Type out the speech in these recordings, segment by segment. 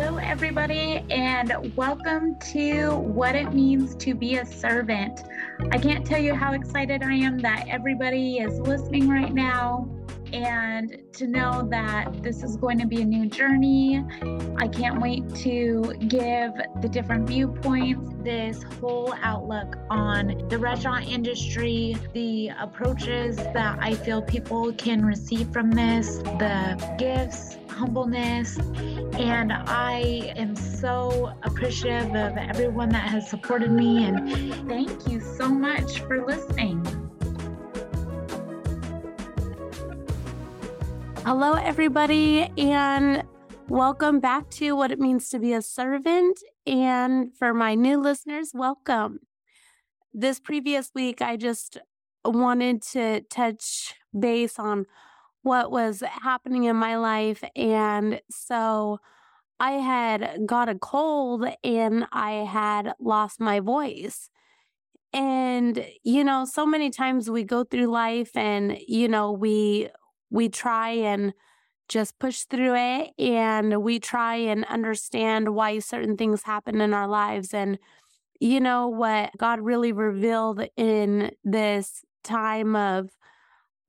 Hello, everybody, and welcome to What It Means to Be a Servant. I can't tell you how excited I am that everybody is listening right now and to know that this is going to be a new journey. I can't wait to give the different viewpoints, this whole outlook on the restaurant industry, the approaches that I feel people can receive from this, the gifts, humbleness. And I am so appreciative of everyone that has supported me. And thank you so much for listening. Hello, everybody, and welcome back to What It Means to Be a Servant. And for my new listeners, welcome. This previous week, I just wanted to touch base on what was happening in my life. And so I had got a cold and I had lost my voice. And, you know, so many times we go through life and, you know, we we try and just push through it and we try and understand why certain things happen in our lives. And you know what God really revealed in this time of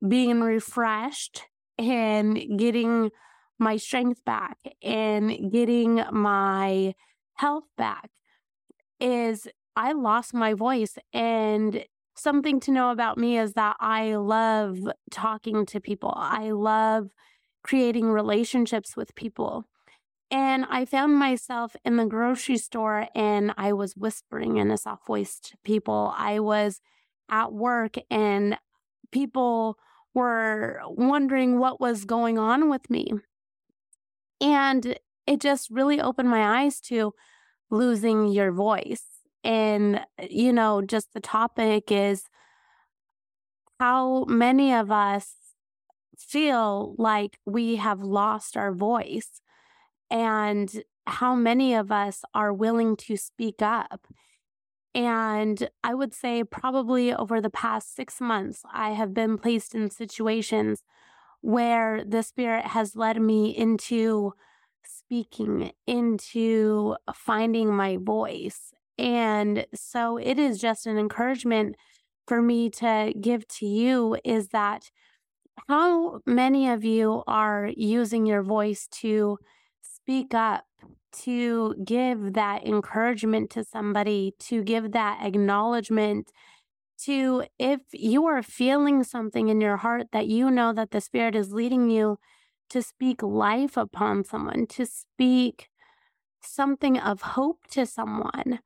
being refreshed and getting my strength back and getting my health back is I lost my voice and something to know about me is that I love talking to people. I love creating relationships with people. And I found myself in the grocery store and I was whispering in a soft voice to people. I was at work and people were wondering what was going on with me. And it just really opened my eyes to losing your voice. And, uh, you know, just the topic is how many of us feel like we have lost our voice and how many of us are willing to speak up. And I would say, probably over the past six months, I have been placed in situations where the Spirit has led me into speaking, into finding my voice. And so it is just an encouragement for me to give to you is that how many of you are using your voice to speak up, to give that encouragement to somebody, to give that acknowledgement, to if you are feeling something in your heart that you know that the Spirit is leading you to speak life upon someone, to speak something of hope to someone.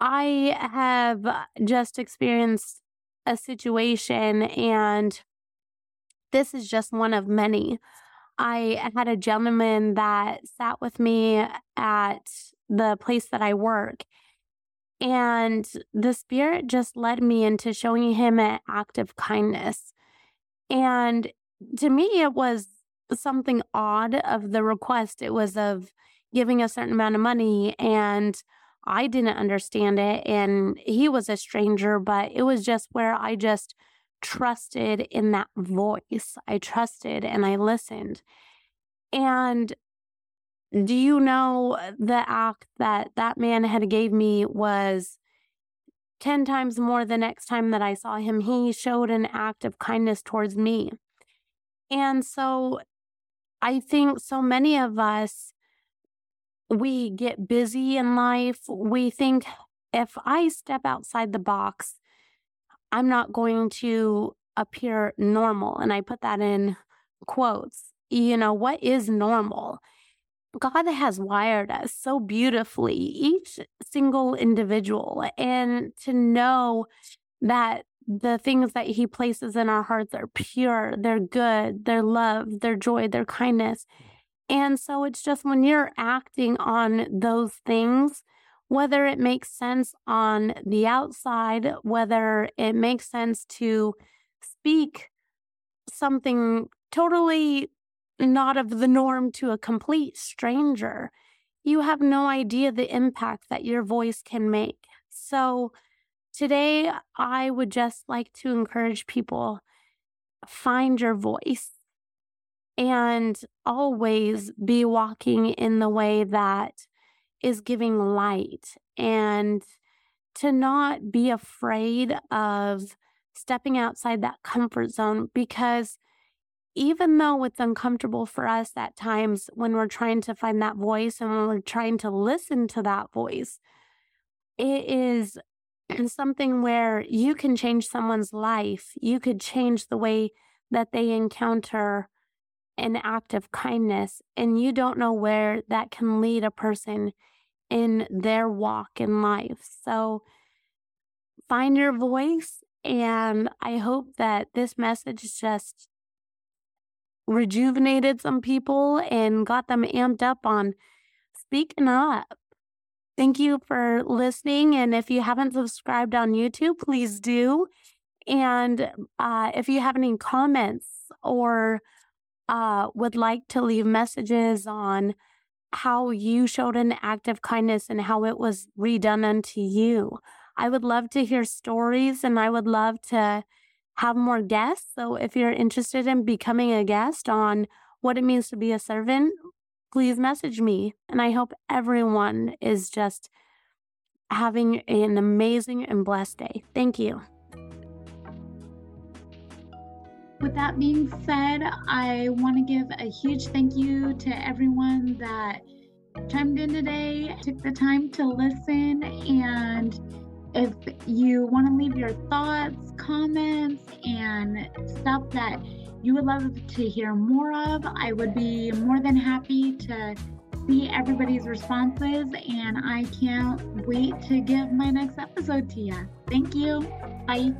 I have just experienced a situation, and this is just one of many. I had a gentleman that sat with me at the place that I work, and the Spirit just led me into showing him an act of kindness. And to me, it was something odd of the request. It was of giving a certain amount of money and I didn't understand it. And he was a stranger, but it was just where I just trusted in that voice. I trusted and I listened. And do you know uh, the act that that man had gave me was 10 times more the next time that I saw him. He showed an act of kindness towards me. And so I think so many of us we get busy in life. We think if I step outside the box, I'm not going to appear normal. And I put that in quotes. You know, what is normal? God has wired us so beautifully, each single individual, and to know that the things that He places in our hearts are pure, they're good, they're love, they're joy, they're kindness. And so it's just when you're acting on those things, whether it makes sense on the outside, whether it makes sense to speak something totally not of the norm to a complete stranger, you have no idea the impact that your voice can make. So today, I would just like to encourage people find your voice and always be walking in the way that is giving light and to not be afraid of stepping outside that comfort zone because even though it's uncomfortable for us at times when we're trying to find that voice and when we're trying to listen to that voice, it is something where you can change someone's life. You could change the way that they encounter an act of kindness, and you don't know where that can lead a person in their walk in life. So find your voice. And I hope that this message just rejuvenated some people and got them amped up on speaking up. Thank you for listening. And if you haven't subscribed on YouTube, please do. And uh, if you have any comments or uh, would like to leave messages on how you showed an act of kindness and how it was redone unto you. I would love to hear stories and I would love to have more guests. So if you're interested in becoming a guest on what it means to be a servant, please message me. And I hope everyone is just having an amazing and blessed day. Thank you. With that being said, I want to give a huge thank you to everyone that chimed in today, took the time to listen, and if you want to leave your thoughts, comments, and stuff that you would love to hear more of, I would be more than happy to see everybody's responses. And I can't wait to give my next episode to you. Thank you. Bye.